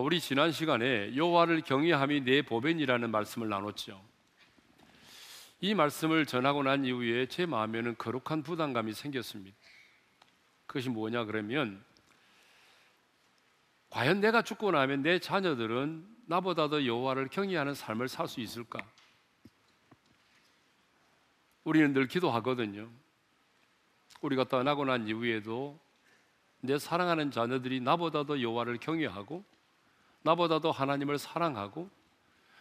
우리 지난 시간에 여호와를 경외함이 내 보배니라는 말씀을 나눴죠. 이 말씀을 전하고 난 이후에 제 마음에는 거룩한 부담감이 생겼습니다. 그것이 뭐냐 그러면 과연 내가 죽고 나면 내 자녀들은 나보다 도 여호와를 경외하는 삶을 살 수 있을까? 우리는 늘 기도하거든요. 우리가 떠나고 난 이후에도 내 사랑하는 자녀들이 나보다도 여호와를 경외하고 나보다도 하나님을 사랑하고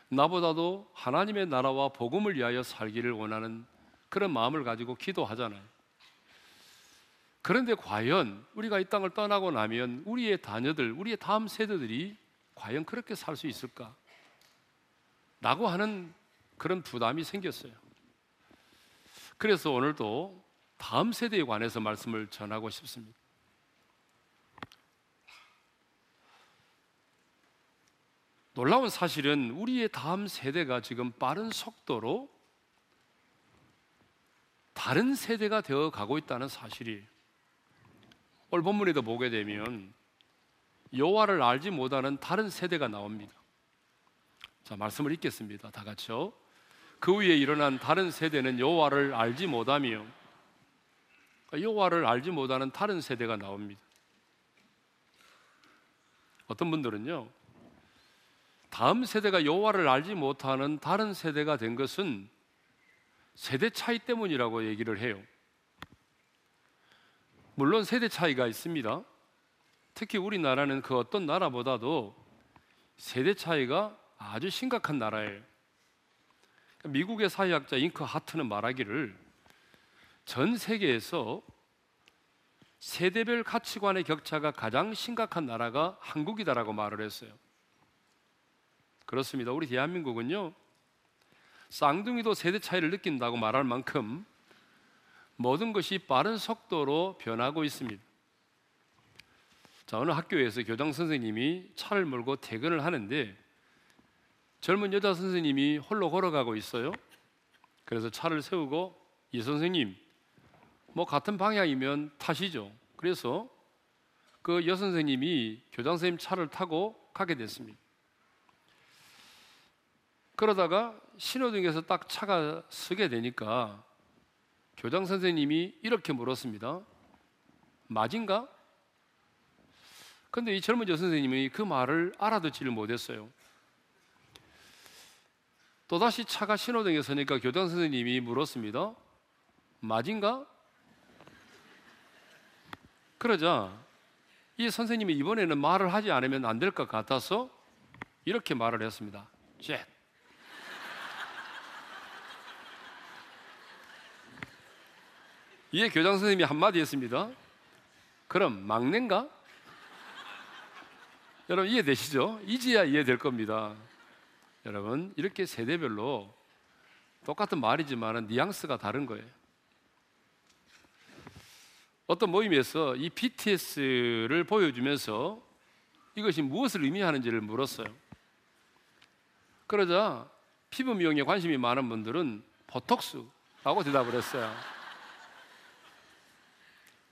나보다도 하나님의 나라와 복음을 위하여 살기를 원하는 그런 마음을 가지고 기도하잖아요. 그런데 과연 우리가 이 땅을 떠나고 나면 우리의 자녀들, 우리의 다음 세대들이 과연 그렇게 살 수 있을까? 라고 하는 그런 부담이 생겼어요. 그래서 오늘도 다음 세대에 관해서 말씀을 전하고 싶습니다. 놀라운 사실은 우리의 다음 세대가 지금 빠른 속도로 다른 세대가 되어 가고 있다는 사실이 오늘 본문에도 보게 되면 여호와를 알지 못하는 다른 세대가 나옵니다. 자, 말씀을 읽겠습니다. 다 같이요. 그 위에 일어난 다른 세대는 여호와를 알지 못하며 여호와를 알지 못하는 다른 세대가 나옵니다. 어떤 분들은요. 다음 세대가 여호와를 알지 못하는 다른 세대가 된 것은 세대 차이 때문이라고 얘기를 해요. 물론 세대 차이가 있습니다. 특히 우리나라는 그 어떤 나라보다도 세대 차이가 아주 심각한 나라예요. 미국의 사회학자 잉크 하트는 말하기를 전 세계에서 세대별 가치관의 격차가 가장 심각한 나라가 한국이다라고 말을 했어요. 그렇습니다. 우리 대한민국은요, 쌍둥이도 세대 차이를 느낀다고 말할 만큼 모든 것이 빠른 속도로 변하고 있습니다. 자, 어느 학교에서 교장 선생님이 차를 몰고 퇴근을 하는데 젊은 여자 선생님이 홀로 걸어가고 있어요. 그래서 차를 세우고 이 선생님, 뭐 같은 방향이면 타시죠. 그래서 그 여선생님이 교장 선생님 차를 타고 가게 됐습니다. 그러다가 신호등에서 딱 차가 서게 되니까 교장 선생님이 이렇게 물었습니다. 맞인가? 근데 이 젊은 여 선생님이 그 말을 알아듣지를 못했어요. 또다시 차가 신호등에 서니까 교장 선생님이 물었습니다. 맞인가? 그러자 이 선생님이 이번에는 말을 하지 않으면 안 될 것 같아서 이렇게 말을 했습니다. 잭. 이에 교장 선생님이 한마디 했습니다. 그럼 막내인가? 여러분 이해되시죠? 이제야 이해될 겁니다. 여러분 이렇게 세대별로 똑같은 말이지만 뉘앙스가 다른 거예요. 어떤 모임에서 이 BTS를 보여주면서 이것이 무엇을 의미하는지를 물었어요. 그러자 피부 미용에 관심이 많은 분들은 보톡스라고 대답을 했어요.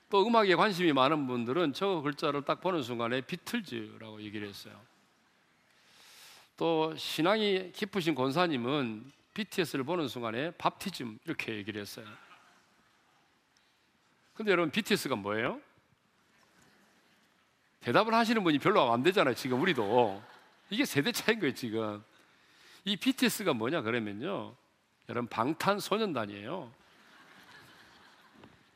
또 음악에 관심이 많은 분들은 저 글자를 딱 보는 순간에 비틀즈라고 얘기를 했어요. 또 신앙이 깊으신 권사님은 BTS를 보는 순간에 밥티즘 이렇게 얘기를 했어요. 근데 여러분 BTS가 뭐예요? 대답을 하시는 분이 별로 안 되잖아요. 지금 우리도 이게 세대 차인 거예요. 지금 이 BTS가 뭐냐 그러면요, 여러분 방탄소년단이에요.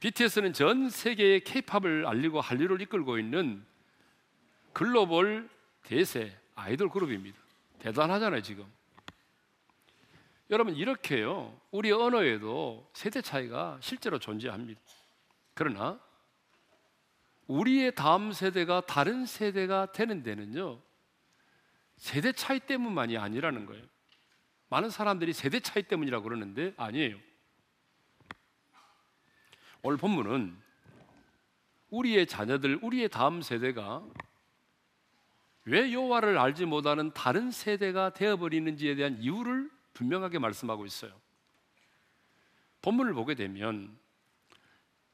BTS는 전 세계의 K-팝을 알리고 한류를 이끌고 있는 글로벌 대세 아이돌 그룹입니다. 대단하잖아요, 지금. 여러분, 이렇게요. 우리 언어에도 세대 차이가 실제로 존재합니다. 그러나 우리의 다음 세대가 다른 세대가 되는 데는요. 세대 차이 때문만이 아니라는 거예요. 많은 사람들이 세대 차이 때문이라고 그러는데 아니에요. 오늘 본문은 우리의 자녀들, 우리의 다음 세대가 왜 여호와를 알지 못하는 다른 세대가 되어 버리는지에 대한 이유를 분명하게 말씀하고 있어요. 본문을 보게 되면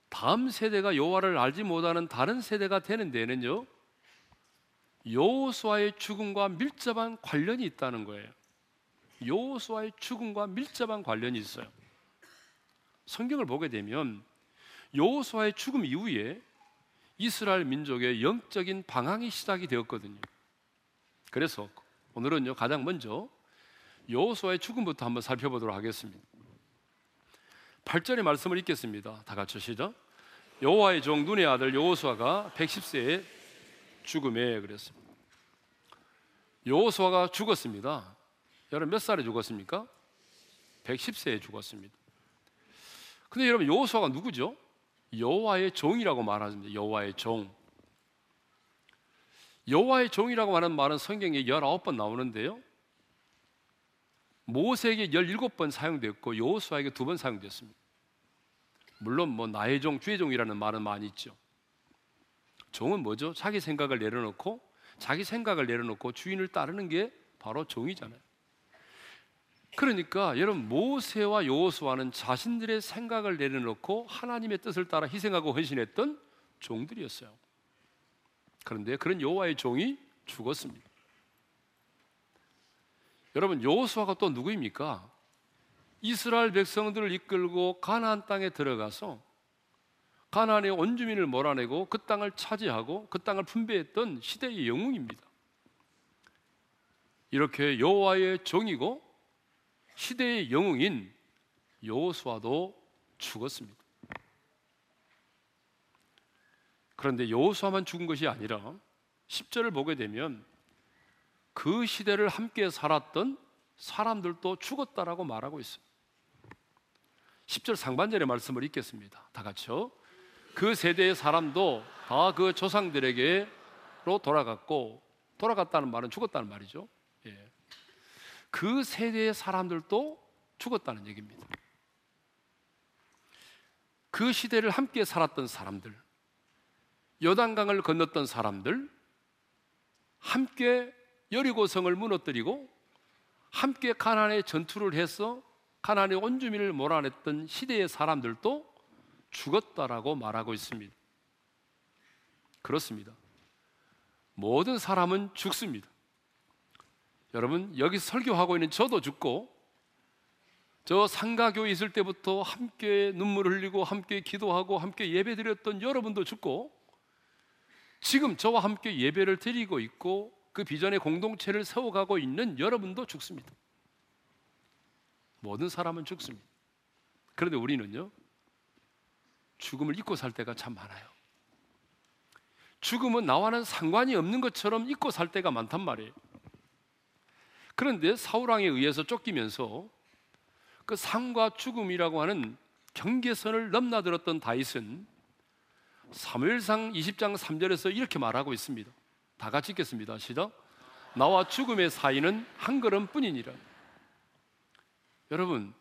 다음 세대가 여호와를 알지 못하는 다른 세대가 되는 데는요 여호수아의 죽음과 밀접한 관련이 있다는 거예요. 여호수아의 죽음과 밀접한 관련이 있어요. 성경을 보게 되면 여호수아의 죽음 이후에 이스라엘 민족의 영적인 방황이 시작이 되었거든요. 그래서 오늘은요 가장 먼저 여호수아의 죽음부터 한번 살펴보도록 하겠습니다. 8절의 말씀을 읽겠습니다. 다 같이 시작. 여호와의 종 눈의 아들 여호수아가 110세에 죽음에 그랬습니다. 여호수아가 죽었습니다. 여러분 몇 살에 죽었습니까? 110세에 죽었습니다. 근데 여러분 여호수아가 누구죠? 여호와의 종이라고 말하습니다. 여호와의 종. 여호와의 종이라고 하는 말은 성경에 19번 나오는데요. 모세에게 17번 사용됐고 여호수아에게 두 번 사용됐습니다. 물론 뭐 나의 종, 주의 종이라는 말은 많이 있죠. 종은 뭐죠? 자기 생각을 내려놓고 자기 생각을 내려놓고 주인을 따르는 게 바로 종이잖아요. 그러니까 여러분 모세와 여호수아는 자신들의 생각을 내려놓고 하나님의 뜻을 따라 희생하고 헌신했던 종들이었어요. 그런데 그런 여호와의 종이 죽었습니다. 여러분 여호수아가 또 누구입니까? 이스라엘 백성들을 이끌고 가나안 땅에 들어가서 가나안의 원주민을 몰아내고 그 땅을 차지하고 그 땅을 분배했던 시대의 영웅입니다. 이렇게 여호와의 종이고 시대의 영웅인 여호수아도 죽었습니다. 그런데 여호수아만 죽은 것이 아니라 10절을 보게 되면 그 시대를 함께 살았던 사람들도 죽었다라고 말하고 있습니다. 10절 상반절의 말씀을 읽겠습니다. 다 같이요. 그 세대의 사람도 다 그 조상들에게로 돌아갔고 돌아갔다는 말은 죽었다는 말이죠. 예. 그 세대의 사람들도 죽었다는 얘기입니다. 그 시대를 함께 살았던 사람들, 요단강을 건넜던 사람들, 함께 여리고성을 무너뜨리고 함께 가나안의 전투를 해서 가나안의 온 주민을 몰아냈던 시대의 사람들도 죽었다라고 말하고 있습니다. 그렇습니다. 모든 사람은 죽습니다. 여러분 여기 설교하고 있는 저도 죽고 저 상가교회 있을 때부터 함께 눈물 흘리고 함께 기도하고 함께 예배드렸던 여러분도 죽고 지금 저와 함께 예배를 드리고 있고 그 비전의 공동체를 세워가고 있는 여러분도 죽습니다. 모든 사람은 죽습니다. 그런데 우리는요, 죽음을 잊고 살 때가 참 많아요. 죽음은 나와는 상관이 없는 것처럼 잊고 살 때가 많단 말이에요. 그런데 사울왕에 의해서 쫓기면서 그 삶과 죽음이라고 하는 경계선을 넘나들었던 다윗은 사무엘상 20장 3절에서 이렇게 말하고 있습니다. 다 같이 읽겠습니다. 시작. 나와 죽음의 사이는 한 걸음뿐이니라. 여러분,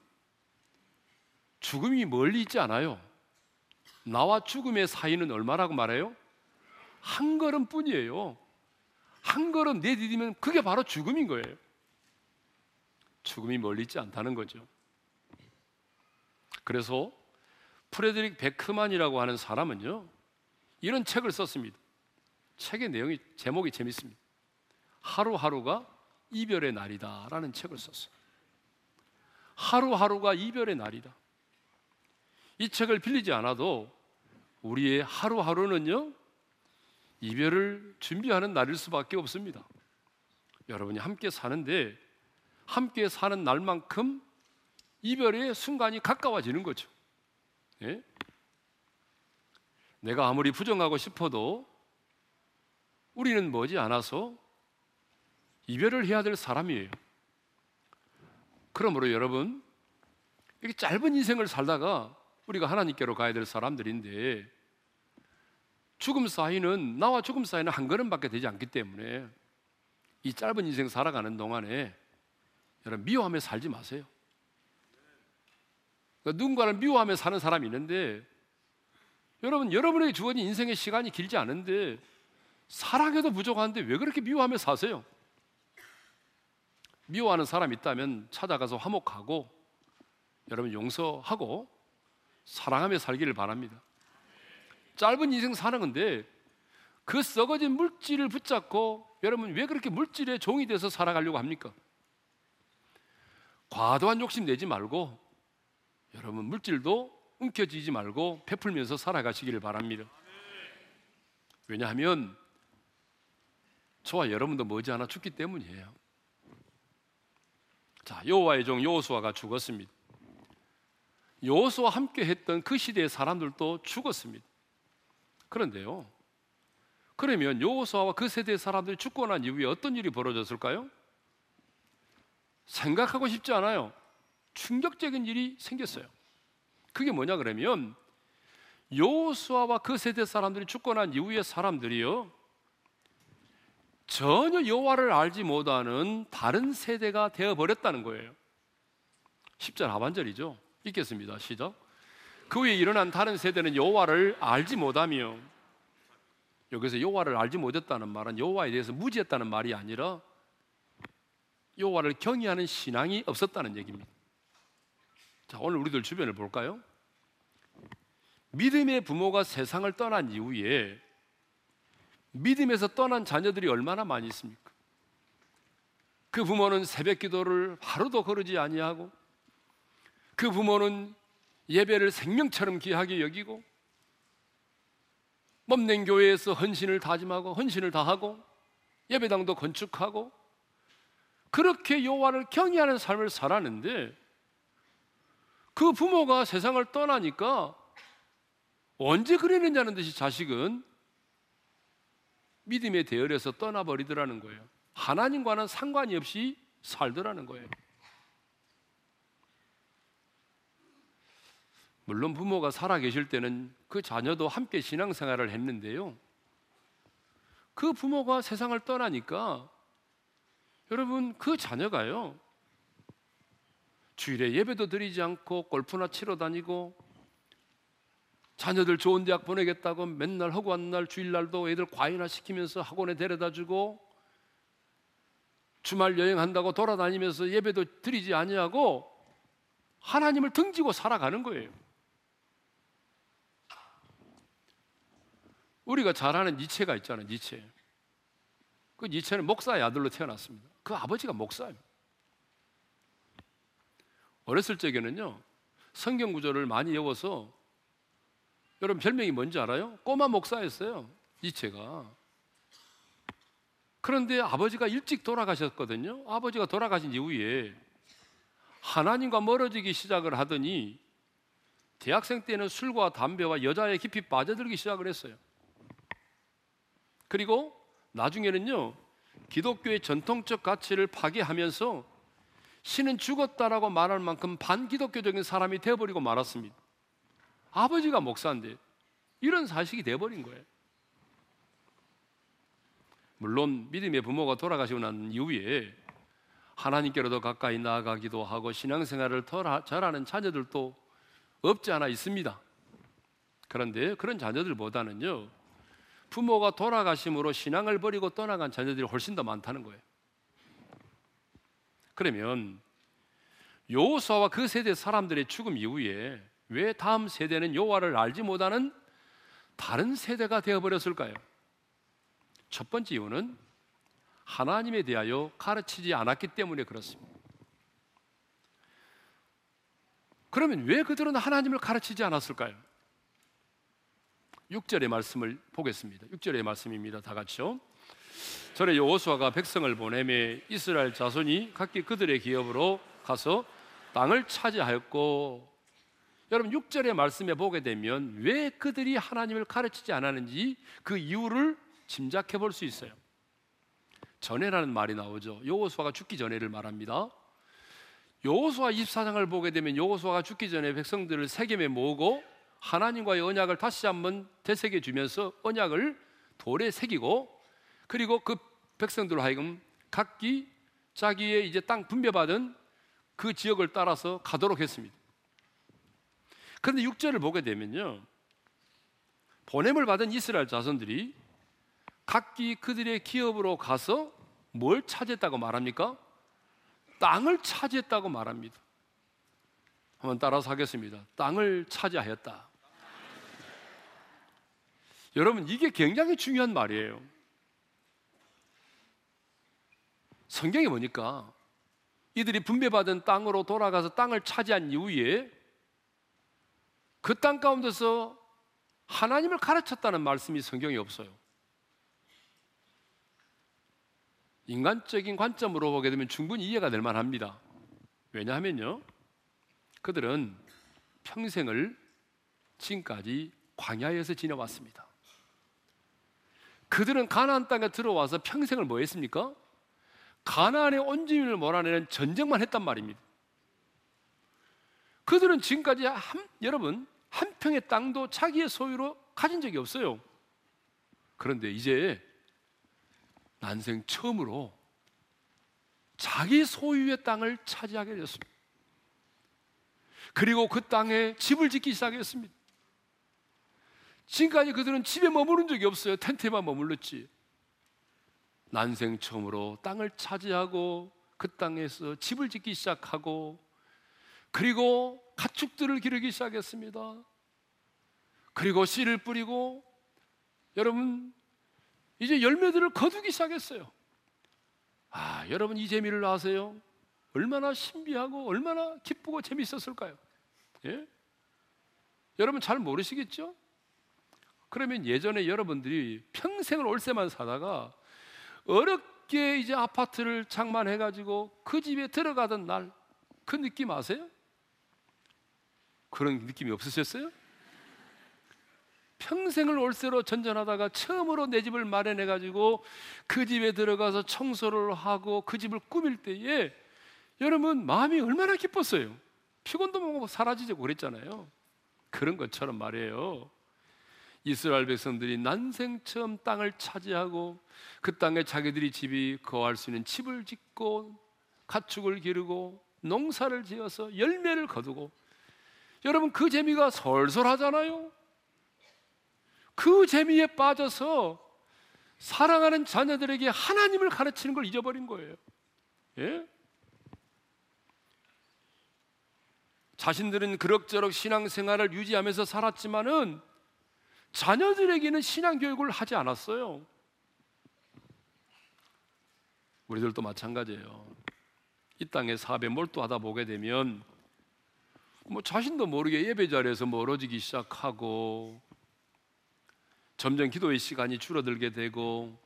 죽음이 멀리 있지 않아요. 나와 죽음의 사이는 얼마라고 말해요? 한 걸음뿐이에요. 한 걸음 내디디면 그게 바로 죽음인 거예요. 죽음이 멀리 있지 않다는 거죠. 그래서 프레드릭 베크만이라고 하는 사람은요, 이런 책을 썼습니다. 책의 내용이 제목이 재밌습니다. 하루하루가 이별의 날이다라는 책을 썼어요. 하루하루가 이별의 날이다. 이 책을 빌리지 않아도 우리의 하루하루는요 이별을 준비하는 날일 수밖에 없습니다. 여러분이 함께 사는데 함께 사는 날만큼 이별의 순간이 가까워지는 거죠. 예? 내가 아무리 부정하고 싶어도 우리는 머지 않아서 이별을 해야 될 사람이에요. 그러므로 여러분, 이렇게 짧은 인생을 살다가 우리가 하나님께로 가야 될 사람들인데 죽음 사이는 나와 죽음 사이는 한 걸음밖에 되지 않기 때문에 이 짧은 인생 살아가는 동안에 여러분 미워하며 살지 마세요. 그러니까 누군가를 미워하며 사는 사람이 있는데 여러분 여러분에게 주어진 인생의 시간이 길지 않은데 사랑해도 부족한데 왜 그렇게 미워하며 사세요? 미워하는 사람 있다면 찾아가서 화목하고 여러분 용서하고 사랑하며 살기를 바랍니다. 짧은 인생 사는 건데 그 썩어진 물질을 붙잡고 여러분 왜 그렇게 물질의 종이 돼서 살아가려고 합니까? 과도한 욕심 내지 말고 여러분 물질도 움켜쥐지 말고 베풀면서 살아가시기를 바랍니다. 왜냐하면 저와 여러분도 머지않아 죽기 때문이에요. 자, 여호와의 종 여호수아가 죽었습니다. 여호수와 함께 했던 그 시대의 사람들도 죽었습니다. 그런데요. 그러면 여호수아와 그 세대의 사람들이 죽고 난 이후에 어떤 일이 벌어졌을까요? 생각하고 싶지 않아요. 충격적인 일이 생겼어요. 그게 뭐냐 그러면 여호수아와 그 세대 사람들이 죽고 난 이후의 사람들이요. 전혀 여호와를 알지 못하는 다른 세대가 되어 버렸다는 거예요. 10절 하반절이죠. 읽겠습니다. 시작. 그 후에 일어난 다른 세대는 여호와를 알지 못하며 여기서 여호와를 알지 못했다는 말은 여호와에 대해서 무지했다는 말이 아니라 여호와를 경외하는 신앙이 없었다는 얘기입니다. 자, 오늘 우리들 주변을 볼까요? 믿음의 부모가 세상을 떠난 이후에 믿음에서 떠난 자녀들이 얼마나 많이 있습니까? 그 부모는 새벽 기도를 하루도 거르지 아니하고 그 부모는 예배를 생명처럼 귀하게 여기고 몸낸 교회에서 헌신을 다짐하고 헌신을 다하고 예배당도 건축하고 그렇게 여호와를 경외하는 삶을 살았는데 그 부모가 세상을 떠나니까 언제 그랬느냐는 듯이 자식은 믿음의 대열에서 떠나버리더라는 거예요. 하나님과는 상관이 없이 살더라는 거예요. 물론 부모가 살아 계실 때는 그 자녀도 함께 신앙생활을 했는데요. 그 부모가 세상을 떠나니까 여러분 그 자녀가요. 주일에 예배도 드리지 않고 골프나 치러 다니고 자녀들 좋은 대학 보내겠다고 맨날 허구한 날 주일날도 애들 과외나 시키면서 학원에 데려다 주고 주말 여행한다고 돌아다니면서 예배도 드리지 아니하고 하나님을 등지고 살아가는 거예요. 우리가 잘 아는 니체가 있잖아요, 니체. 그 니체는 목사의 아들로 태어났습니다. 그 아버지가 목사예요. 어렸을 적에는요, 성경 구절을 많이 외워서 여러분 별명이 뭔지 알아요? 꼬마 목사였어요. 니체가. 그런데 아버지가 일찍 돌아가셨거든요. 아버지가 돌아가신 이후에 하나님과 멀어지기 시작을 하더니 대학생 때는 술과 담배와 여자에 깊이 빠져들기 시작을 했어요. 그리고 나중에는요, 기독교의 전통적 가치를 파괴하면서 신은 죽었다라고 말할 만큼 반기독교적인 사람이 되어버리고 말았습니다. 아버지가 목사인데 이런 사실이 되어버린 거예요. 물론 믿음의 부모가 돌아가시고 난 이후에 하나님께로도 가까이 나아가기도 하고 신앙생활을 더 잘하는 자녀들도 없지 않아 있습니다. 그런데 그런 자녀들보다는요, 부모가 돌아가심으로 신앙을 버리고 떠나간 자녀들이 훨씬 더 많다는 거예요. 그러면 여호수아와 그 세대 사람들의 죽음 이후에 왜 다음 세대는 여호와를 알지 못하는 다른 세대가 되어 버렸을까요? 첫 번째 이유는 하나님에 대하여 가르치지 않았기 때문에 그렇습니다. 그러면 왜 그들은 하나님을 가르치지 않았을까요? 6절의 말씀을 보겠습니다. 6절의 말씀입니다. 다 같이요. 전에 여호수아가 백성을 보내매 이스라엘 자손이 각기 그들의 기업으로 가서 땅을 차지하였고 여러분 6절의 말씀에 보게 되면 왜 그들이 하나님을 가르치지 않았는지 그 이유를 짐작해 볼 수 있어요. 전에라는 말이 나오죠. 여호수아가 죽기 전에를 말합니다. 여호수아 24장을 보게 되면 여호수아가 죽기 전에 백성들을 세겜에 모으고 하나님과의 언약을 다시 한번 되새겨 주면서 언약을 돌에 새기고 그리고 그 백성들로 하여금 각기 자기의 이제 땅 분배받은 그 지역을 따라서 가도록 했습니다. 그런데 6절을 보게 되면요. 보냄을 받은 이스라엘 자손들이 각기 그들의 기업으로 가서 뭘 차지했다고 말합니까? 땅을 차지했다고 말합니다. 한번 따라서 하겠습니다. 땅을 차지하였다. 여러분 이게 굉장히 중요한 말이에요. 성경이 뭐니까 이들이 분배받은 땅으로 돌아가서 땅을 차지한 이후에 그 땅 가운데서 하나님을 가르쳤다는 말씀이 성경에 없어요. 인간적인 관점으로 보게 되면 충분히 이해가 될 만합니다. 왜냐하면요, 그들은 평생을 지금까지 광야에서 지내왔습니다. 그들은 가나안 땅에 들어와서 평생을 뭐 했습니까? 가나안의 온주민을 몰아내는 전쟁만 했단 말입니다. 그들은 지금까지 한, 여러분 한 평의 땅도 자기의 소유로 가진 적이 없어요. 그런데 이제 난생 처음으로 자기 소유의 땅을 차지하게 되었습니다. 그리고 그 땅에 집을 짓기 시작했습니다. 지금까지 그들은 집에 머무른 적이 없어요. 텐트에만 머물렀지. 난생 처음으로 땅을 차지하고 그 땅에서 집을 짓기 시작하고 그리고 가축들을 기르기 시작했습니다. 그리고 씨를 뿌리고 여러분 이제 열매들을 거두기 시작했어요. 아, 여러분 이 재미를 아세요? 얼마나 신비하고 얼마나 기쁘고 재미있었을까요? 예? 여러분 잘 모르시겠죠? 그러면 예전에 여러분들이 평생을 올세만 사다가 어렵게 이제 아파트를 장만해 가지고 그 집에 들어가던 날 그 느낌 아세요? 그런 느낌이 없으셨어요? 평생을 올세로 전전하다가 처음으로 내 집을 마련해 가지고 그 집에 들어가서 청소를 하고 그 집을 꾸밀 때에 여러분 마음이 얼마나 기뻤어요. 피곤도 먹고 사라지고 그랬잖아요. 그런 것처럼 말이에요. 이스라엘 백성들이 난생 처음 땅을 차지하고 그 땅에 자기들이 집이 거할 수 있는 집을 짓고 가축을 기르고 농사를 지어서 열매를 거두고 여러분 그 재미가 솔솔하잖아요. 그 재미에 빠져서 사랑하는 자녀들에게 하나님을 가르치는 걸 잊어버린 거예요. 예? 자신들은 그럭저럭 신앙생활을 유지하면서 살았지만은 자녀들에게는 신앙 교육을 하지 않았어요. 우리들도 마찬가지예요. 이 땅에 사업에 몰두하다 보게 되면 뭐 자신도 모르게 예배 자리에서 멀어지기 시작하고 점점 기도의 시간이 줄어들게 되고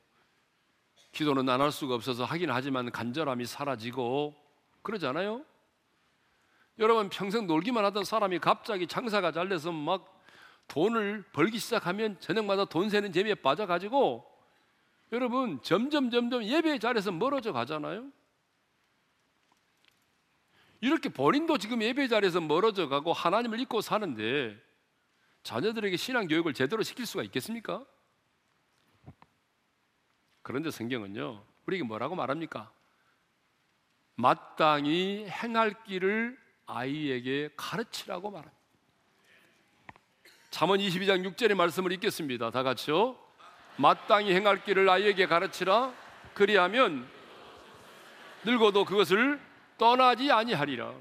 기도는 안 할 수가 없어서 하긴 하지만 간절함이 사라지고 그러잖아요. 여러분 평생 놀기만 하던 사람이 갑자기 장사가 잘 돼서 막 돈을 벌기 시작하면 저녁마다 돈 세는 재미에 빠져가지고 여러분 점점 점점 예배 자리에서 멀어져 가잖아요. 이렇게 본인도 지금 예배 자리에서 멀어져 가고 하나님을 잊고 사는데 자녀들에게 신앙 교육을 제대로 시킬 수가 있겠습니까? 그런데 성경은요, 우리에게 뭐라고 말합니까? 마땅히 행할 길을 아이에게 가르치라고 말합니다. 잠언 22장 6절의 말씀을 읽겠습니다. 다 같이요. 마땅히 행할 길을 아이에게 가르치라. 그리하면 늙어도 그것을 떠나지 아니하리라.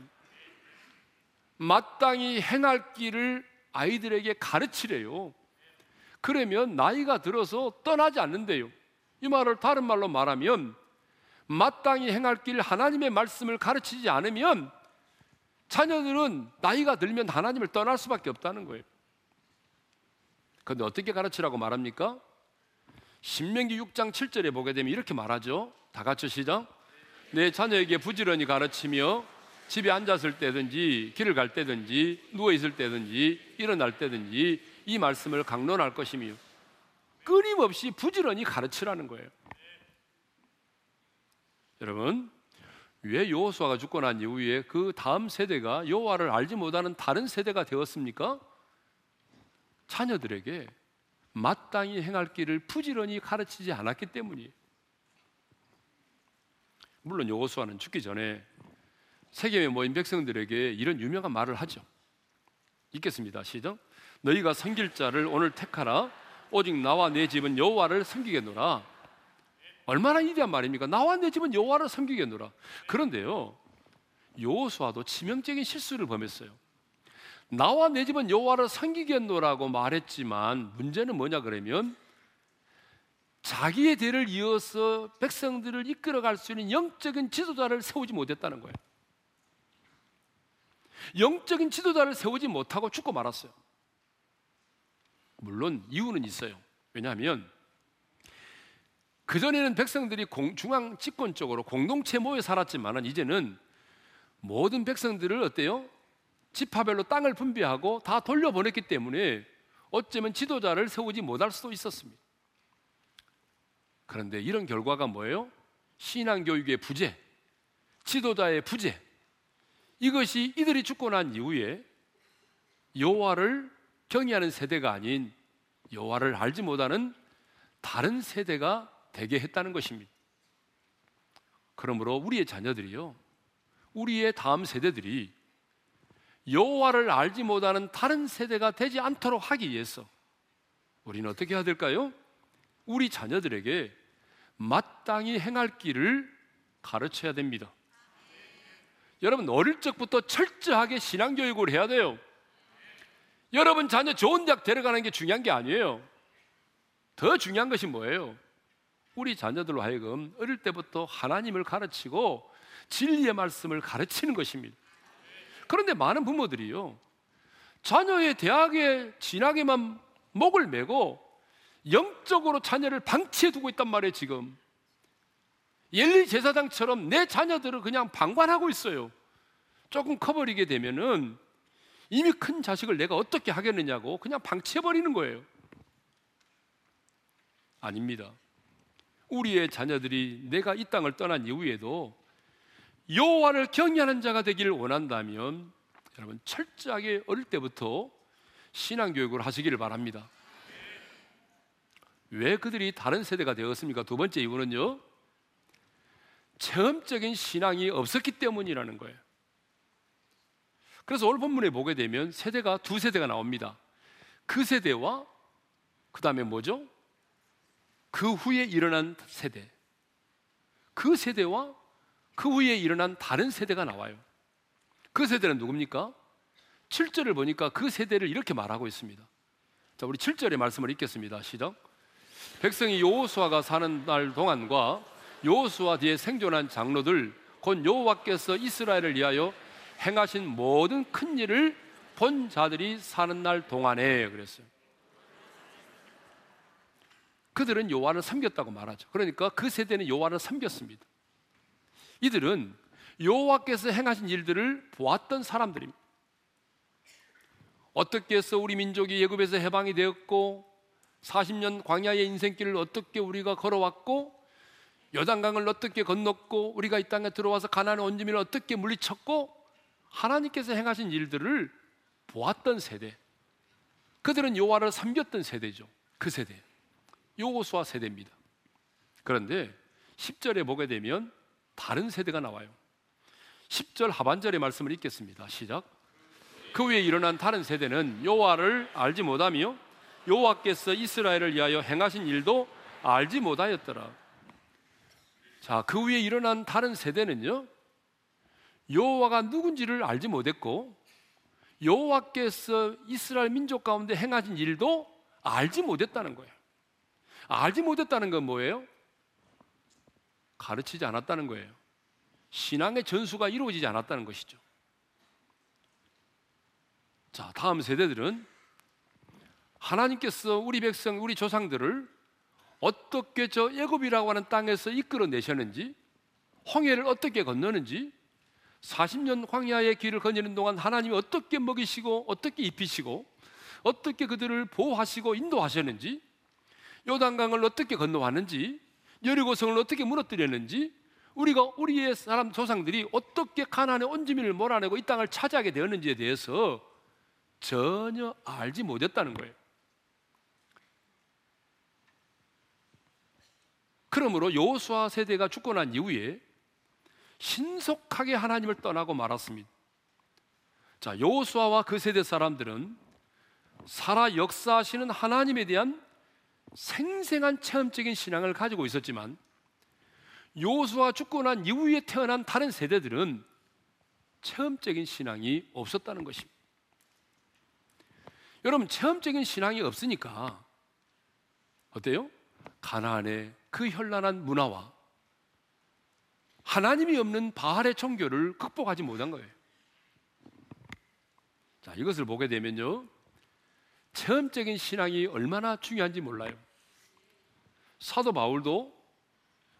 마땅히 행할 길을 아이들에게 가르치래요. 그러면 나이가 들어서 떠나지 않는데요. 이 말을 다른 말로 말하면 마땅히 행할 길 하나님의 말씀을 가르치지 않으면 자녀들은 나이가 들면 하나님을 떠날 수밖에 없다는 거예요. 그런데 어떻게 가르치라고 말합니까? 신명기 6장 7절에 보게 되면 이렇게 말하죠. 다 같이 시작. 내 자녀에게 부지런히 가르치며 집에 앉았을 때든지 길을 갈 때든지 누워 있을 때든지 일어날 때든지 이 말씀을 강론할 것이며 끊임없이 부지런히 가르치라는 거예요. 여러분 왜 여호수아가 죽고 난 이후에 그 다음 세대가 여호와를 알지 못하는 다른 세대가 되었습니까? 자녀들에게 마땅히 행할 길을 부지런히 가르치지 않았기 때문이에요. 물론 여호수아는 죽기 전에 세계에 모인 백성들에게 이런 유명한 말을 하죠. 읽겠습니다. 시작. 너희가 섬길 자를 오늘 택하라. 오직 나와 내 집은 여호와를 섬기겠노라. 얼마나 이대한 말입니까? 나와 내 집은 여호와를 섬기겠노라. 그런데요. 여호수아도 치명적인 실수를 범했어요. 나와 내 집은 여호와를 섬기겠노라고 말했지만 문제는 뭐냐 그러면 자기의 대를 이어서 백성들을 이끌어갈 수 있는 영적인 지도자를 세우지 못했다는 거예요. 영적인 지도자를 세우지 못하고 죽고 말았어요. 물론 이유는 있어요. 왜냐하면 그전에는 백성들이 중앙 집권 쪽으로 공동체 모여 살았지만 이제는 모든 백성들을 어때요? 지파별로 땅을 분배하고 다 돌려보냈기 때문에 어쩌면 지도자를 세우지 못할 수도 있었습니다. 그런데 이런 결과가 뭐예요? 신앙교육의 부재, 지도자의 부재. 이것이 이들이 죽고 난 이후에 여호와를 경외하는 세대가 아닌 여호와를 알지 못하는 다른 세대가 되게 했다는 것입니다. 그러므로 우리의 자녀들이요. 우리의 다음 세대들이 여호와를 알지 못하는 다른 세대가 되지 않도록 하기 위해서 우리는 어떻게 해야 될까요? 우리 자녀들에게 마땅히 행할 길을 가르쳐야 됩니다. 여러분 어릴 적부터 철저하게 신앙 교육을 해야 돼요. 여러분 자녀 좋은 대학 데려가는 게 중요한 게 아니에요. 더 중요한 것이 뭐예요? 우리 자녀들로 하여금 어릴 때부터 하나님을 가르치고 진리의 말씀을 가르치는 것입니다. 그런데 많은 부모들이요. 자녀의 대학에 진학에만 목을 메고 영적으로 자녀를 방치해 두고 있단 말이에요, 지금. 엘리 제사장처럼 내 자녀들을 그냥 방관하고 있어요. 조금 커버리게 되면은 이미 큰 자식을 내가 어떻게 하겠느냐고 그냥 방치해 버리는 거예요. 아닙니다. 우리의 자녀들이 내가 이 땅을 떠난 이후에도 여호와를 경외하는 자가 되기를 원한다면 여러분 철저하게 어릴 때부터 신앙 교육을 하시기를 바랍니다. 왜 그들이 다른 세대가 되었습니까? 두 번째 이유는요. 체험적인 신앙이 없었기 때문이라는 거예요. 그래서 오늘 본문에 보게 되면 세대가 두 세대가 나옵니다. 그 세대와 그 다음에 뭐죠? 그 후에 일어난 세대. 그 세대와 그 후에 일어난 다른 세대가 나와요. 그 세대는 누굽니까? 7절을 보니까 그 세대를 이렇게 말하고 있습니다. 자, 우리 7절의 말씀을 읽겠습니다. 시작. 백성이 여호수아가 사는 날 동안과 여호수아 뒤에 생존한 장로들 곧 여호와께서 이스라엘을 위하여 행하신 모든 큰 일을 본 자들이 사는 날 동안에 그랬어요. 그들은 여호와를 섬겼다고 말하죠. 그러니까 그 세대는 여호와를 섬겼습니다. 이들은 여호와께서 행하신 일들을 보았던 사람들입니다. 어떻게 해서 우리 민족이 예굽에서 해방이 되었고 40년 광야의 인생길을 어떻게 우리가 걸어왔고 여단강을 어떻게 건넜고 우리가 이 땅에 들어와서 가나안 온 주민을 어떻게 물리쳤고 하나님께서 행하신 일들을 보았던 세대. 그들은 여호와를 섬겼던 세대죠. 그 세대. 요호수아 세대입니다. 그런데 10절에 보게 되면 다른 세대가 나와요. 10절 하반절의 말씀을 읽겠습니다. 시작. 그 위에 일어난 다른 세대는 여호와를 알지 못하며 여호와께서 이스라엘을 위하여 행하신 일도 알지 못하였더라. 자, 그 위에 일어난 다른 세대는요. 여호와가 누군지를 알지 못했고 여호와께서 이스라엘 민족 가운데 행하신 일도 알지 못했다는 거예요. 알지 못했다는 건 뭐예요? 가르치지 않았다는 거예요. 신앙의 전수가 이루어지지 않았다는 것이죠. 자, 다음 세대들은 하나님께서 우리 백성, 우리 조상들을 어떻게 저 애굽이라고 하는 땅에서 이끌어 내셨는지, 홍해를 어떻게 건너는지, 40년 광야의 길을 거니는 동안 하나님이 어떻게 먹이시고 어떻게 입히시고 어떻게 그들을 보호하시고 인도하셨는지 요단강을 어떻게 건너왔는지 여리고성을 어떻게 무너뜨렸는지 우리가 우리의 사람 조상들이 어떻게 가나안의 온지민을 몰아내고 이 땅을 차지하게 되었는지에 대해서 전혀 알지 못했다는 거예요. 그러므로 여호수아 세대가 죽고 난 이후에 신속하게 하나님을 떠나고 말았습니다. 자, 여호수아와 그 세대 사람들은 살아 역사하시는 하나님에 대한 생생한 체험적인 신앙을 가지고 있었지만 요수와 죽고 난 이후에 태어난 다른 세대들은 체험적인 신앙이 없었다는 것입니다. 여러분 체험적인 신앙이 없으니까 어때요? 가나안의 그 현란한 문화와 하나님이 없는 바알의 종교를 극복하지 못한 거예요. 자, 이것을 보게 되면요. 체험적인 신앙이 얼마나 중요한지 몰라요. 사도 바울도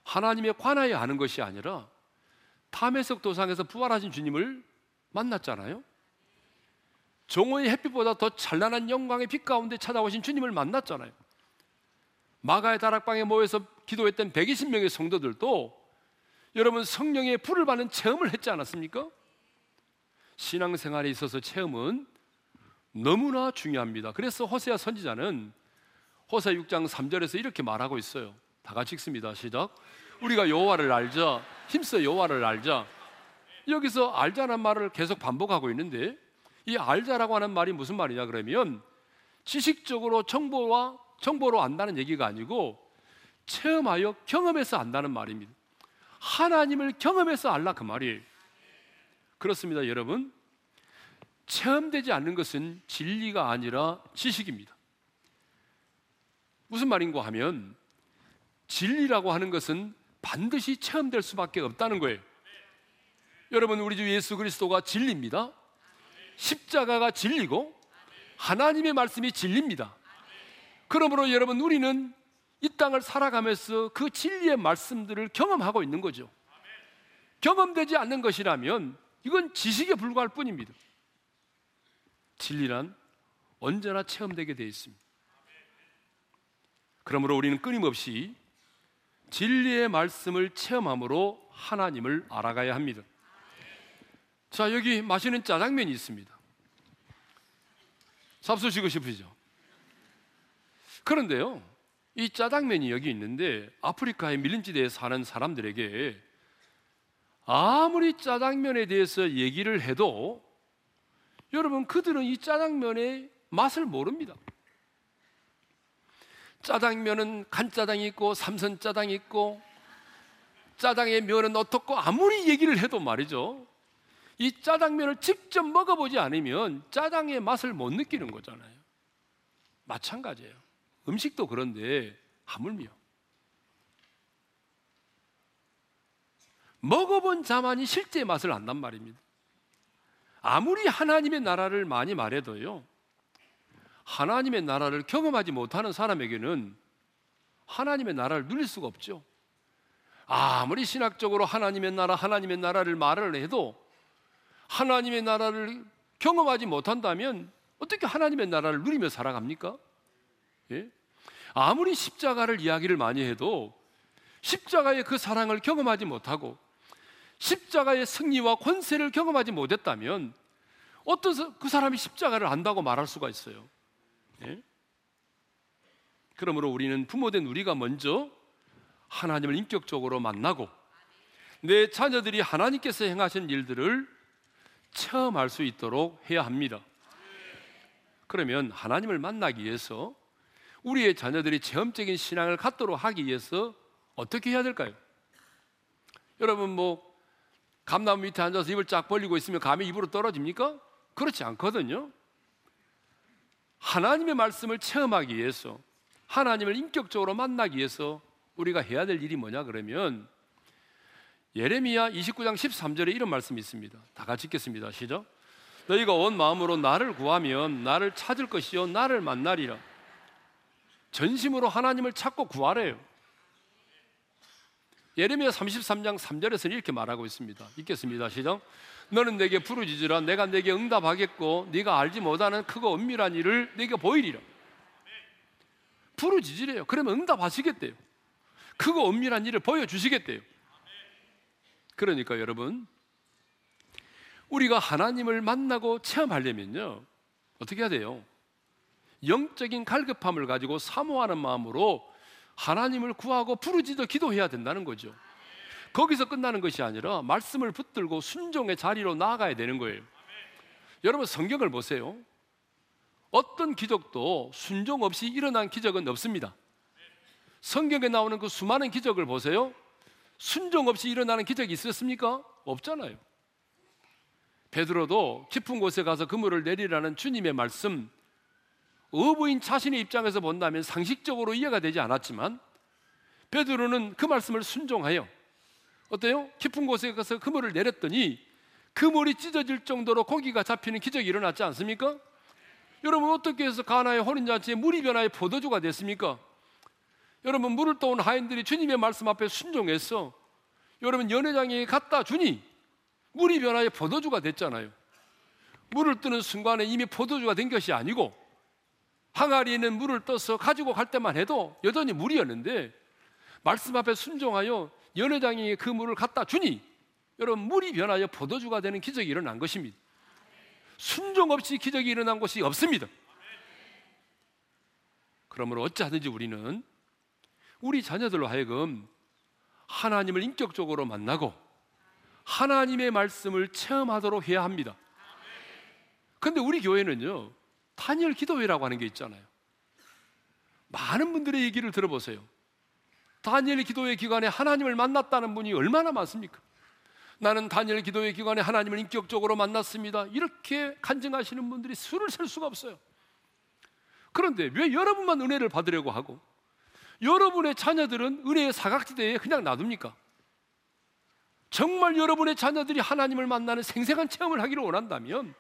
하나님의 관하에 하는 것이 아니라 탐해석 도상에서 부활하신 주님을 만났잖아요. 종호의 햇빛보다 더 찬란한 영광의 빛 가운데 찾아오신 주님을 만났잖아요. 마가의 다락방에 모여서 기도했던 120명의 성도들도 여러분 성령의 불을 받는 체험을 했지 않았습니까? 신앙생활에 있어서 체험은 너무나 중요합니다. 그래서 호세아 선지자는 호세 6장 3절에서 이렇게 말하고 있어요. 다 같이 읽습니다. 시작. 우리가 여호와를 알자. 힘써 여호와를 알자. 여기서 알자는 말을 계속 반복하고 있는데 이 알자라고 하는 말이 무슨 말이냐 그러면 지식적으로 정보와 정보로 안다는 얘기가 아니고 체험하여 경험해서 안다는 말입니다. 하나님을 경험해서 알라 그 말이에요. 그렇습니다, 여러분. 체험되지 않는 것은 진리가 아니라 지식입니다. 무슨 말인고 하면 진리라고 하는 것은 반드시 체험될 수밖에 없다는 거예요. 여러분, 우리 주 예수 그리스도가 진리입니다. 십자가가 진리고 하나님의 말씀이 진리입니다. 그러므로 여러분 우리는 이 땅을 살아가면서 그 진리의 말씀들을 경험하고 있는 거죠. 경험되지 않는 것이라면 이건 지식에 불과할 뿐입니다. 진리란 언제나 체험되게 되어 있습니다. 그러므로 우리는 끊임없이 진리의 말씀을 체험함으로 하나님을 알아가야 합니다. 자, 여기 마시는 짜장면이 있습니다. 잡수시고 싶으죠? 그런데요, 이 짜장면이 여기 있는데 아프리카의 밀림지대에 사는 사람들에게 아무리 짜장면에 대해서 얘기를 해도 여러분 그들은 이 짜장면의 맛을 모릅니다. 짜장면은 간짜장이 있고 삼선짜장이 있고 짜장의 면은 어떻고 아무리 얘기를 해도 말이죠. 이 짜장면을 직접 먹어보지 않으면 짜장의 맛을 못 느끼는 거잖아요. 마찬가지예요. 음식도 그런데 하물며 먹어본 자만이 실제 맛을 안단 말입니다. 아무리 하나님의 나라를 많이 말해도요, 하나님의 나라를 경험하지 못하는 사람에게는 하나님의 나라를 누릴 수가 없죠. 아무리 신학적으로 하나님의 나라, 하나님의 나라를 말을 해도 하나님의 나라를 경험하지 못한다면 어떻게 하나님의 나라를 누리며 살아갑니까? 예? 아무리 십자가를 이야기를 많이 해도 십자가의 그 사랑을 경험하지 못하고 십자가의 승리와 권세를 경험하지 못했다면 어떤 그 사람이 십자가를 안다고 말할 수가 있어요. 예? 그러므로 우리는 부모된 우리가 먼저 하나님을 인격적으로 만나고 내 자녀들이 하나님께서 행하신 일들을 체험할 수 있도록 해야 합니다. 그러면 하나님을 만나기 위해서 우리의 자녀들이 체험적인 신앙을 갖도록 하기 위해서 어떻게 해야 될까요? 여러분 뭐 감나무 밑에 앉아서 입을 쫙 벌리고 있으면 감이 입으로 떨어집니까? 그렇지 않거든요. 하나님의 말씀을 체험하기 위해서 하나님을 인격적으로 만나기 위해서 우리가 해야 될 일이 뭐냐 그러면 예레미야 29장 13절에 이런 말씀이 있습니다. 다 같이 읽겠습니다. 시작. 너희가 온 마음으로 나를 구하면 나를 찾을 것이요 나를 만나리라. 전심으로 하나님을 찾고 구하래요. 예레미야 33장 3절에서는 이렇게 말하고 있습니다. 읽겠습니다. 시작. 너는 내게 부르짖으라 내가 내게 응답하겠고 네가 알지 못하는 크고 은밀한 일을 내게 보이리라. 부르짖으래요. 그러면 응답하시겠대요. 크고 은밀한 일을 보여 주시겠대요. 그러니까 여러분, 우리가 하나님을 만나고 체험하려면요, 어떻게 해야 돼요? 영적인 갈급함을 가지고 사모하는 마음으로 하나님을 구하고 부르짖어 기도해야 된다는 거죠. 거기서 끝나는 것이 아니라 말씀을 붙들고 순종의 자리로 나아가야 되는 거예요. 여러분 성경을 보세요. 어떤 기적도 순종 없이 일어난 기적은 없습니다. 성경에 나오는 그 수많은 기적을 보세요. 순종 없이 일어나는 기적이 있었습니까? 없잖아요. 베드로도 깊은 곳에 가서 그물을 내리라는 주님의 말씀 어부인 자신의 입장에서 본다면 상식적으로 이해가 되지 않았지만 베드로는 그 말씀을 순종하여 어때요? 깊은 곳에 가서 그물을 내렸더니 그물이 찢어질 정도로 고기가 잡히는 기적이 일어났지 않습니까? 여러분 어떻게 해서 가나의 혼인잔치에 물이 변하여 포도주가 됐습니까? 여러분 물을 떠온 하인들이 주님의 말씀 앞에 순종했어. 여러분 연회장에 갖다 주니 물이 변하여 포도주가 됐잖아요. 물을 뜨는 순간에 이미 포도주가 된 것이 아니고 항아리에 있는 물을 떠서 가지고 갈 때만 해도 여전히 물이었는데 말씀 앞에 순종하여 연회장에 그 물을 갖다 주니 여러분 물이 변하여 포도주가 되는 기적이 일어난 것입니다. 순종 없이 기적이 일어난 것이 없습니다. 그러므로 어찌하든지 우리는 우리 자녀들로 하여금 하나님을 인격적으로 만나고 하나님의 말씀을 체험하도록 해야 합니다. 근데 우리 교회는요, 다니엘 기도회라고 하는 게 있잖아요. 많은 분들의 얘기를 들어보세요. 다니엘 기도회 기간에 하나님을 만났다는 분이 얼마나 많습니까? 나는 다니엘 기도회 기간에 하나님을 인격적으로 만났습니다. 이렇게 간증하시는 분들이 수를 셀 수가 없어요. 그런데 왜 여러분만 은혜를 받으려고 하고 여러분의 자녀들은 은혜의 사각지대에 그냥 놔둡니까? 정말 여러분의 자녀들이 하나님을 만나는 생생한 체험을 하기를 원한다면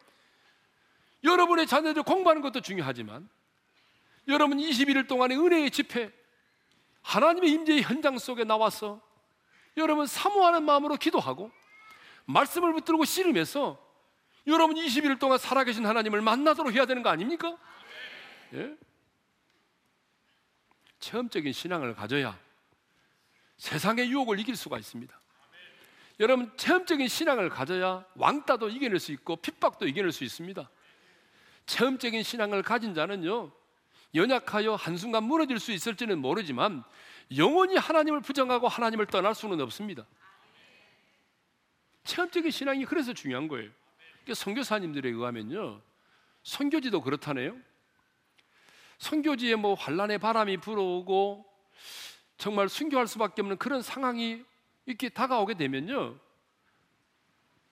여러분의 자녀들 공부하는 것도 중요하지만 여러분 21일 동안의 은혜의 집회 하나님의 임재의 현장 속에 나와서 여러분 사모하는 마음으로 기도하고 말씀을 붙들고 씨름해서 여러분 21일 동안 살아계신 하나님을 만나도록 해야 되는 거 아닙니까? 예? 체험적인 신앙을 가져야 세상의 유혹을 이길 수가 있습니다. 여러분 체험적인 신앙을 가져야 왕따도 이겨낼 수 있고 핍박도 이겨낼 수 있습니다. 체험적인 신앙을 가진 자는요 연약하여 한순간 무너질 수 있을지는 모르지만 영원히 하나님을 부정하고 하나님을 떠날 수는 없습니다. 체험적인 신앙이 그래서 중요한 거예요. 그러니까 선교사님들에 의하면요 선교지도 그렇다네요. 선교지에 뭐 환란의 바람이 불어오고 정말 순교할 수밖에 없는 그런 상황이 이렇게 다가오게 되면요.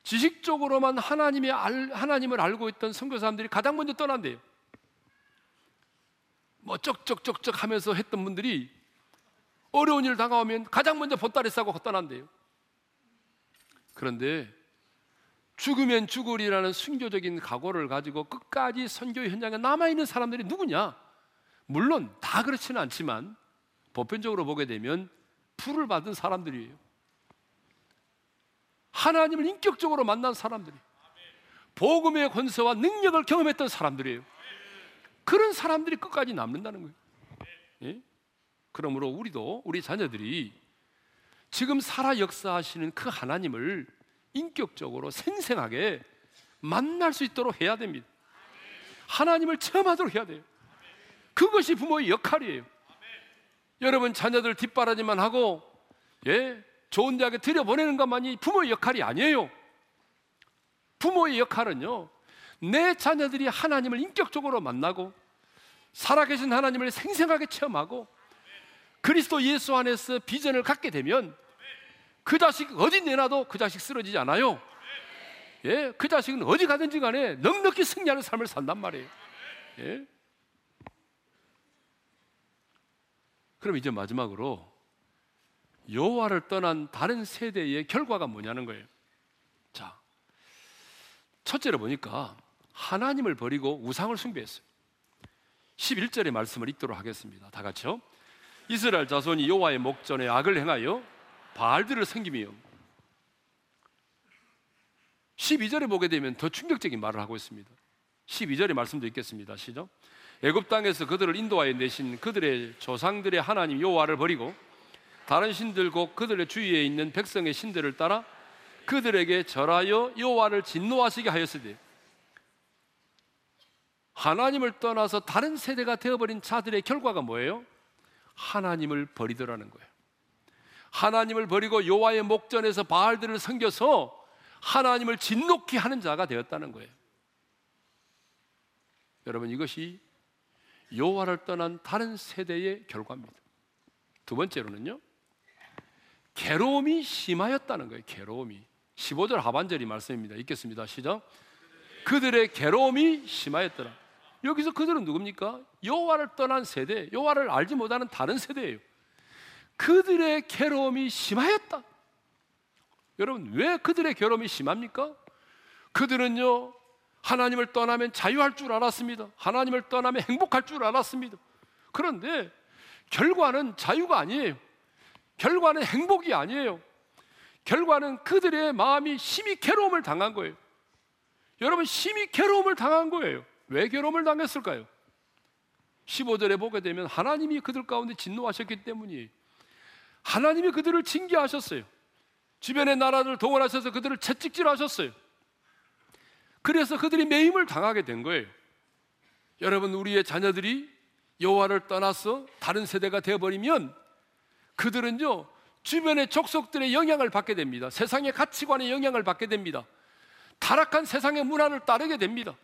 지식적으로만 하나님의 알, 하나님을 알고 있던 선교사람들이 가장 먼저 떠난대요. 뭐 쩍쩍쩍쩍 하면서 했던 분들이 어려운 일 다가오면 가장 먼저 보따리 싸고 떠난대요. 그런데 죽으면 죽으리라는 순교적인 각오를 가지고 끝까지 선교 현장에 남아 있는 사람들이 누구냐? 물론 다 그렇지는 않지만 보편적으로 보게 되면 풀을 받은 사람들이에요. 하나님을 인격적으로 만난 사람들이 복음의 권세와 능력을 경험했던 사람들이에요. 그런 사람들이 끝까지 남는다는 거예요. 예? 그러므로 우리도 우리 자녀들이 지금 살아 역사하시는 그 하나님을 인격적으로 생생하게 만날 수 있도록 해야 됩니다. 하나님을 체험하도록 해야 돼요. 그것이 부모의 역할이에요. 여러분 자녀들 뒷바라지만 하고 예 좋은 대학에 들여보내는 것만이 부모의 역할이 아니에요. 부모의 역할은요 내 자녀들이 하나님을 인격적으로 만나고 살아계신 하나님을 생생하게 체험하고 그리스도 예수 안에서 비전을 갖게 되면 그 자식 어디 내놔도 그 자식 쓰러지지 않아요. 예, 그 자식은 어디 가든지 간에 넉넉히 승리하는 삶을 산단 말이에요. 예. 그럼 이제 마지막으로 여호와를 떠난 다른 세대의 결과가 뭐냐는 거예요. 자, 첫째로 보니까 하나님을 버리고 우상을 숭배했어요. 11절의 말씀을 읽도록 하겠습니다. 다 같이요. 이스라엘 자손이 여호와의 목전에 악을 행하여 바알들을 섬기며 12절에 보게 되면 더 충격적인 말을 하고 있습니다. 12절의 말씀도 읽겠습니다. 시작. 애굽 땅에서 그들을 인도하여 내신 그들의 조상들의 하나님 여호와를 버리고 다른 신들 곧 그들의 주위에 있는 백성의 신들을 따라 그들에게 절하여 여호와를 진노하시게 하였으되 하나님을 떠나서 다른 세대가 되어버린 자들의 결과가 뭐예요? 하나님을 버리더라는 거예요. 하나님을 버리고 여호와의 목전에서 바알들을 섬겨서 하나님을 진노케 하는 자가 되었다는 거예요. 여러분 이것이 여호와를 떠난 다른 세대의 결과입니다. 두 번째로는요. 괴로움이 심하였다는 거예요. 괴로움이. 15절 하반절이 말씀입니다. 읽겠습니다. 시작. 그들의 괴로움이 심하였더라. 여기서 그들은 누굽니까? 여호와를 떠난 세대, 여호와를 알지 못하는 다른 세대예요. 그들의 괴로움이 심하였다. 여러분, 왜 그들의 괴로움이 심합니까? 그들은요, 하나님을 떠나면 자유할 줄 알았습니다. 하나님을 떠나면 행복할 줄 알았습니다. 그런데 결과는 자유가 아니에요. 결과는 행복이 아니에요. 결과는 그들의 마음이 심히 괴로움을 당한 거예요. 여러분, 심히 괴로움을 당한 거예요. 왜 괴로움을 당했을까요? 15절에 보게 되면 하나님이 그들 가운데 진노하셨기 때문이에요. 하나님이 그들을 징계하셨어요. 주변의 나라를 동원하셔서 그들을 채찍질하셨어요. 그래서 그들이 매임을 당하게 된 거예요. 여러분 우리의 자녀들이 여호와를 떠나서 다른 세대가 되어 버리면 그들은요 주변의 족속들의 영향을 받게 됩니다. 세상의 가치관의 영향을 받게 됩니다. 타락한 세상의 문화를 따르게 됩니다.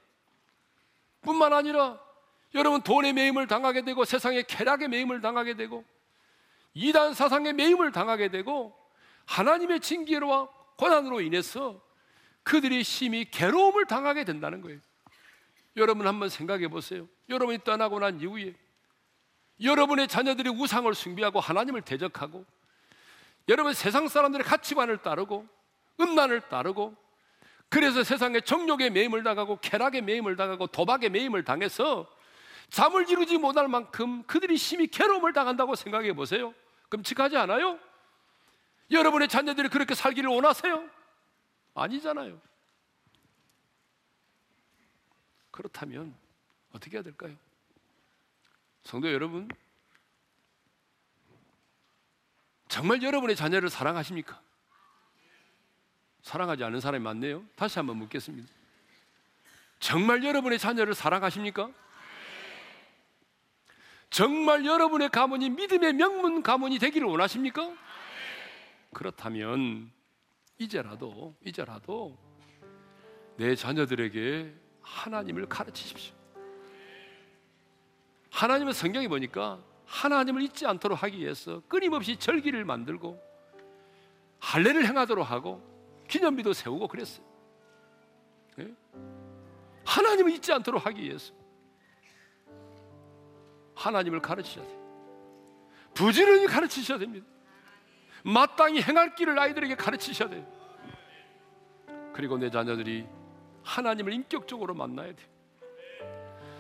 뿐만 아니라 여러분 돈의 매임을 당하게 되고 세상의 쾌락의 매임을 당하게 되고 이단 사상의 매임을 당하게 되고 하나님의 징계와 고난으로 인해서 그들이 심히 괴로움을 당하게 된다는 거예요. 여러분 한번 생각해 보세요. 여러분이 떠나고 난 이후에 여러분의 자녀들이 우상을 숭배하고 하나님을 대적하고 여러분 세상 사람들의 가치관을 따르고 음란을 따르고 그래서 세상의 정욕의 매임을 당하고 쾌락의 매임을 당하고 도박의 매임을 당해서 잠을 이루지 못할 만큼 그들이 심히 괴로움을 당한다고 생각해 보세요. 끔찍하지 않아요? 여러분의 자녀들이 그렇게 살기를 원하세요? 아니잖아요. 그렇다면 어떻게 해야 될까요? 성도 여러분, 정말 여러분의 자녀를 사랑하십니까? 사랑하지 않는 사람이 많네요. 다시 한번 묻겠습니다. 정말 여러분의 자녀를 사랑하십니까? 정말 여러분의 가문이 믿음의 명문 가문이 되기를 원하십니까? 그렇다면 이제라도 이제라도 내 자녀들에게 하나님을 가르치십시오. 하나님의 성경에 보니까 하나님을 잊지 않도록 하기 위해서 끊임없이 절기를 만들고 할례를 행하도록 하고 기념비도 세우고 그랬어요. 네? 하나님을 잊지 않도록 하기 위해서 하나님을 가르치셔야 돼요. 부지런히 가르치셔야 됩니다. 마땅히 행할 길을 아이들에게 가르치셔야 돼요. 그리고 내 자녀들이 하나님을 인격적으로 만나야 돼요.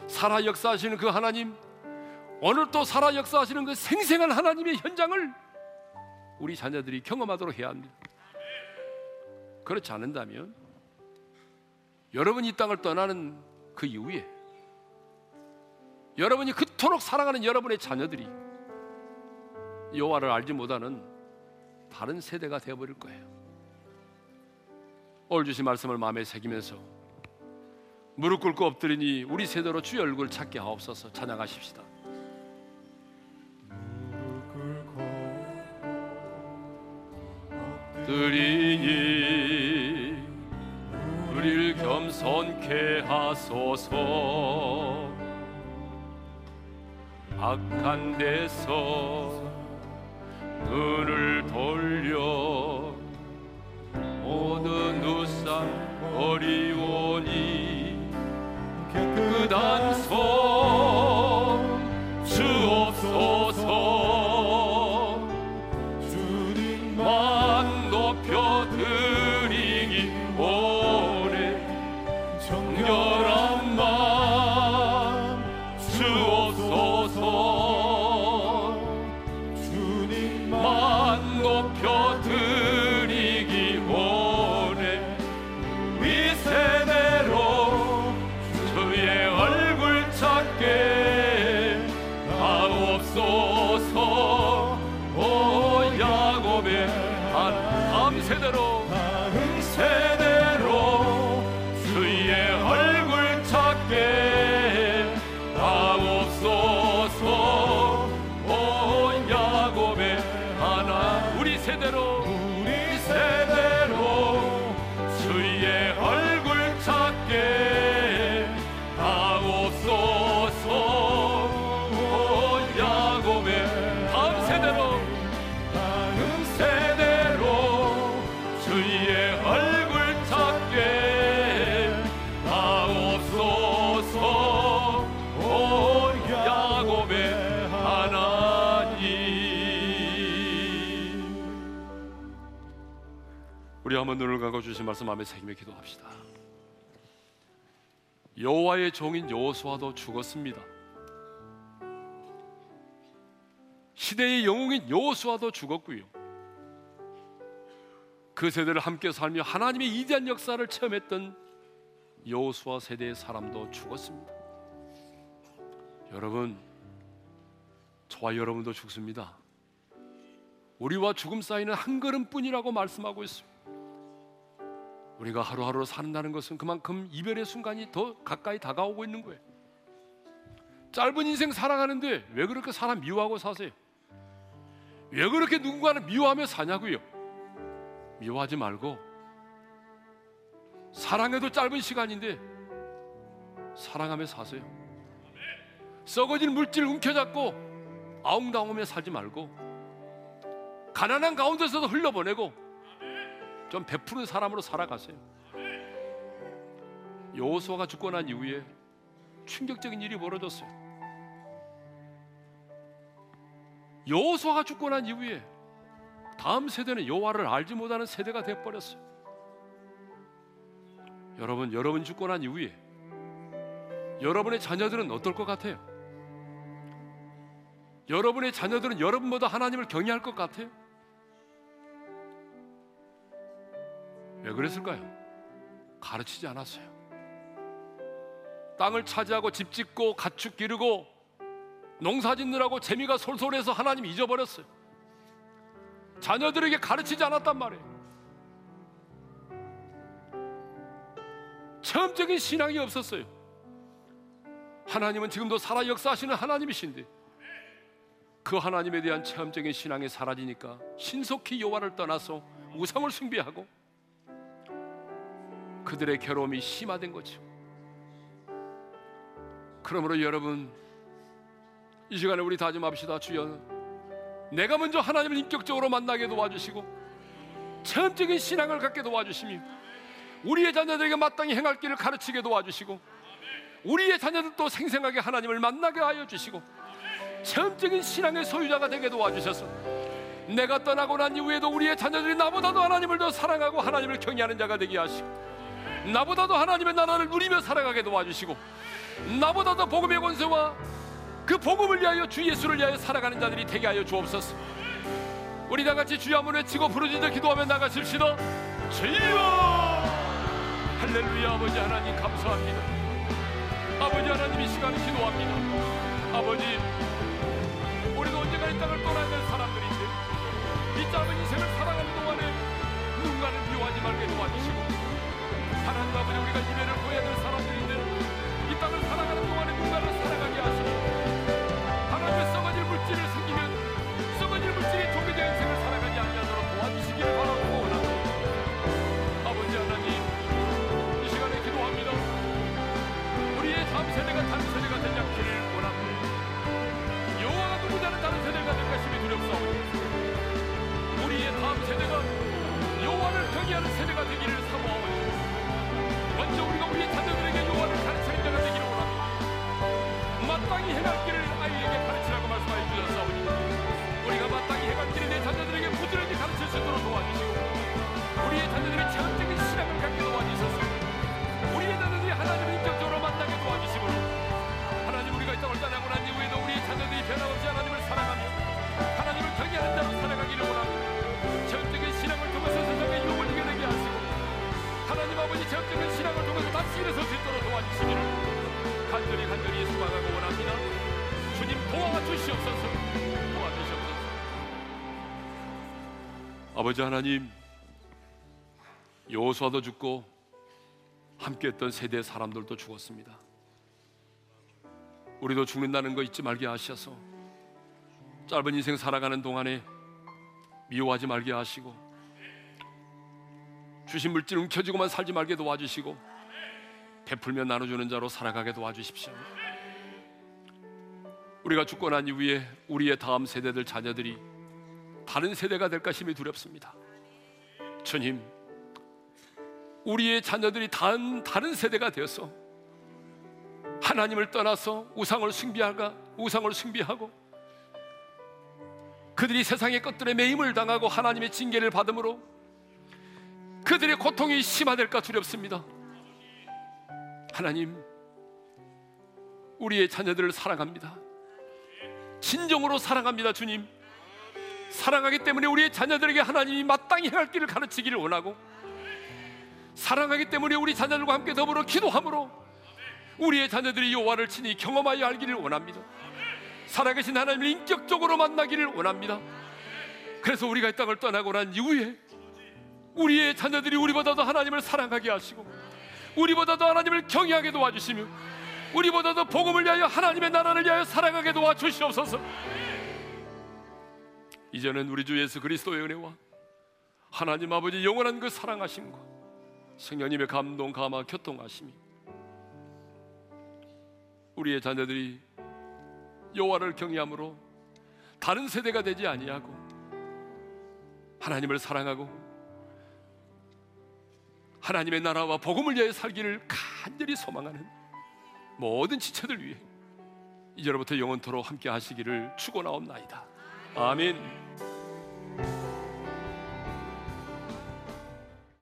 살아 역사하시는 그 하나님, 오늘 또 살아 역사하시는 그 생생한 하나님의 현장을 우리 자녀들이 경험하도록 해야 합니다. 그렇지 않는다면 여러분이 이 땅을 떠나는 그 이후에 여러분이 그토록 사랑하는 여러분의 자녀들이 여호와를 알지 못하는 다른 세대가 되어버릴 거예요. 오늘 주신 말씀을 마음에 새기면서 무릎 꿇고 엎드리니 우리 세대로 주의 얼굴 찾게 하옵소서 찬양하십시다. 드리니 우리를 겸손케 하소서 악한 데서 눈을 돌려 모든 우상 어리오니 dance for. 한번 눈을 감고 주신 말씀 마음에 새기며 기도합시다. 여호와의 종인 여호수아도 죽었습니다. 시대의 영웅인 여호수아도 죽었고요. 그 세대를 함께 살며 하나님의 이대한 역사를 체험했던 여호수아 세대의 사람도 죽었습니다. 여러분, 저와 여러분도 죽습니다. 우리와 죽음 사이는 한 걸음뿐이라고 말씀하고 있습니다. 우리가 하루하루 산다는 것은 그만큼 이별의 순간이 더 가까이 다가오고 있는 거예요. 짧은 인생 살아가는데 왜 그렇게 사람 미워하고 사세요? 왜 그렇게 누군가를 미워하며 사냐고요? 미워하지 말고 사랑해도 짧은 시간인데 사랑하며 사세요. 썩어진 물질 움켜잡고 아웅다웅하며 살지 말고 가난한 가운데서도 흘려보내고 좀 베푸는 사람으로 살아가세요. 여호수아가 죽고 난 이후에 충격적인 일이 벌어졌어요. 여호수아가 죽고 난 이후에 다음 세대는 여호와를 알지 못하는 세대가 되어 버렸어요. 여러분, 여러분 죽고 난 이후에 여러분의 자녀들은 어떨 것 같아요? 여러분의 자녀들은 여러분보다 하나님을 경외할 것 같아요? 왜 그랬을까요? 가르치지 않았어요. 땅을 차지하고 집 짓고 가축 기르고 농사 짓느라고 재미가 솔솔해서 하나님 잊어버렸어요. 자녀들에게 가르치지 않았단 말이에요. 체험적인 신앙이 없었어요. 하나님은 지금도 살아 역사하시는 하나님이신데 그 하나님에 대한 체험적인 신앙이 사라지니까 신속히 여호와를 떠나서 우상을 숭배하고 그들의 괴로움이 심화된 거죠. 그러므로 여러분 이 시간에 우리 다짐합시다 주여 내가 먼저 하나님을 인격적으로 만나게 도와주시고 체험적인 신앙을 갖게 도와주시며 우리의 자녀들에게 마땅히 행할 길을 가르치게 도와주시고 우리의 자녀들도 생생하게 하나님을 만나게 하여 주시고 체험적인 신앙의 소유자가 되게 도와주셔서 내가 떠나고 난 이후에도 우리의 자녀들이 나보다도 하나님을 더 사랑하고 하나님을 경외하는 자가 되게 하시고 나보다도 하나님의 나라를 누리며 살아가게 도와주시고 나보다도 복음의 권세와 그 복음을 위하여 주 예수를 위하여 살아가는 자들이 되게 하여 주옵소서. 우리 다 같이 주여 한번 외치고 부르짖어 기도하며 나가십시다. 주여! 할렐루야 아버지 하나님 감사합니다. 아버지 하나님 이 시간에 기도합니다. 아버지 우리도 언젠가 이 땅을 떠나야 될 사람들인데 이 짧은 인생을 살아가는 동안에 누군가를 미워하지 말게 도와주시고 하나님 아버지 우리가 이배를 보여야 될 사람들인데 이 땅을 살아가는 동안에 누가를 살아가게 하 아버지 하나님 여호수아도 죽고 함께했던 세대 사람들도 죽었습니다 우리도 죽는다는 거 잊지 말게 하셔서 짧은 인생 살아가는 동안에 미워하지 말게 하시고 주신 물질 움켜쥐고만 살지 말게 도와주시고 베풀며 나눠주는 자로 살아가게 도와주십시오. 우리가 죽고 난 이후에 우리의 다음 세대들 자녀들이 다른 세대가 될까 심히 두렵습니다. 주님, 우리의 자녀들이 다른 다른 세대가 되어서 하나님을 떠나서 우상을 숭배하가 우상을 숭배하고 그들이 세상의 것들에 매임을 당하고 하나님의 징계를 받음으로 그들의 고통이 심화될까 두렵습니다. 하나님, 우리의 자녀들을 사랑합니다. 진정으로 사랑합니다, 주님. 사랑하기 때문에 우리의 자녀들에게 하나님이 마땅히 행할 길을 가르치기를 원하고 사랑하기 때문에 우리 자녀들과 함께 더불어 기도함으로 우리의 자녀들이 여호와를 친히 경험하여 알기를 원합니다. 살아계신 하나님을 인격적으로 만나기를 원합니다. 그래서 우리가 이 땅을 떠나고 난 이후에 우리의 자녀들이 우리보다도 하나님을 사랑하게 하시고 우리보다도 하나님을 경외하게 도와주시며 우리보다도 복음을 위하여 하나님의 나라를 위하여 사랑하게 도와주시옵소서. 이제는 우리 주 예수 그리스도의 은혜와 하나님 아버지 영원한 그 사랑하심과 성령님의 감동 감화 교통하심이 우리의 자녀들이 여호와를 경외함으로 다른 세대가 되지 아니하고 하나님을 사랑하고 하나님의 나라와 복음을 위해 살기를 간절히 소망하는 모든 지체들 위해 이제로부터 영원토록 함께 하시기를 축원하옵나이다. 아멘.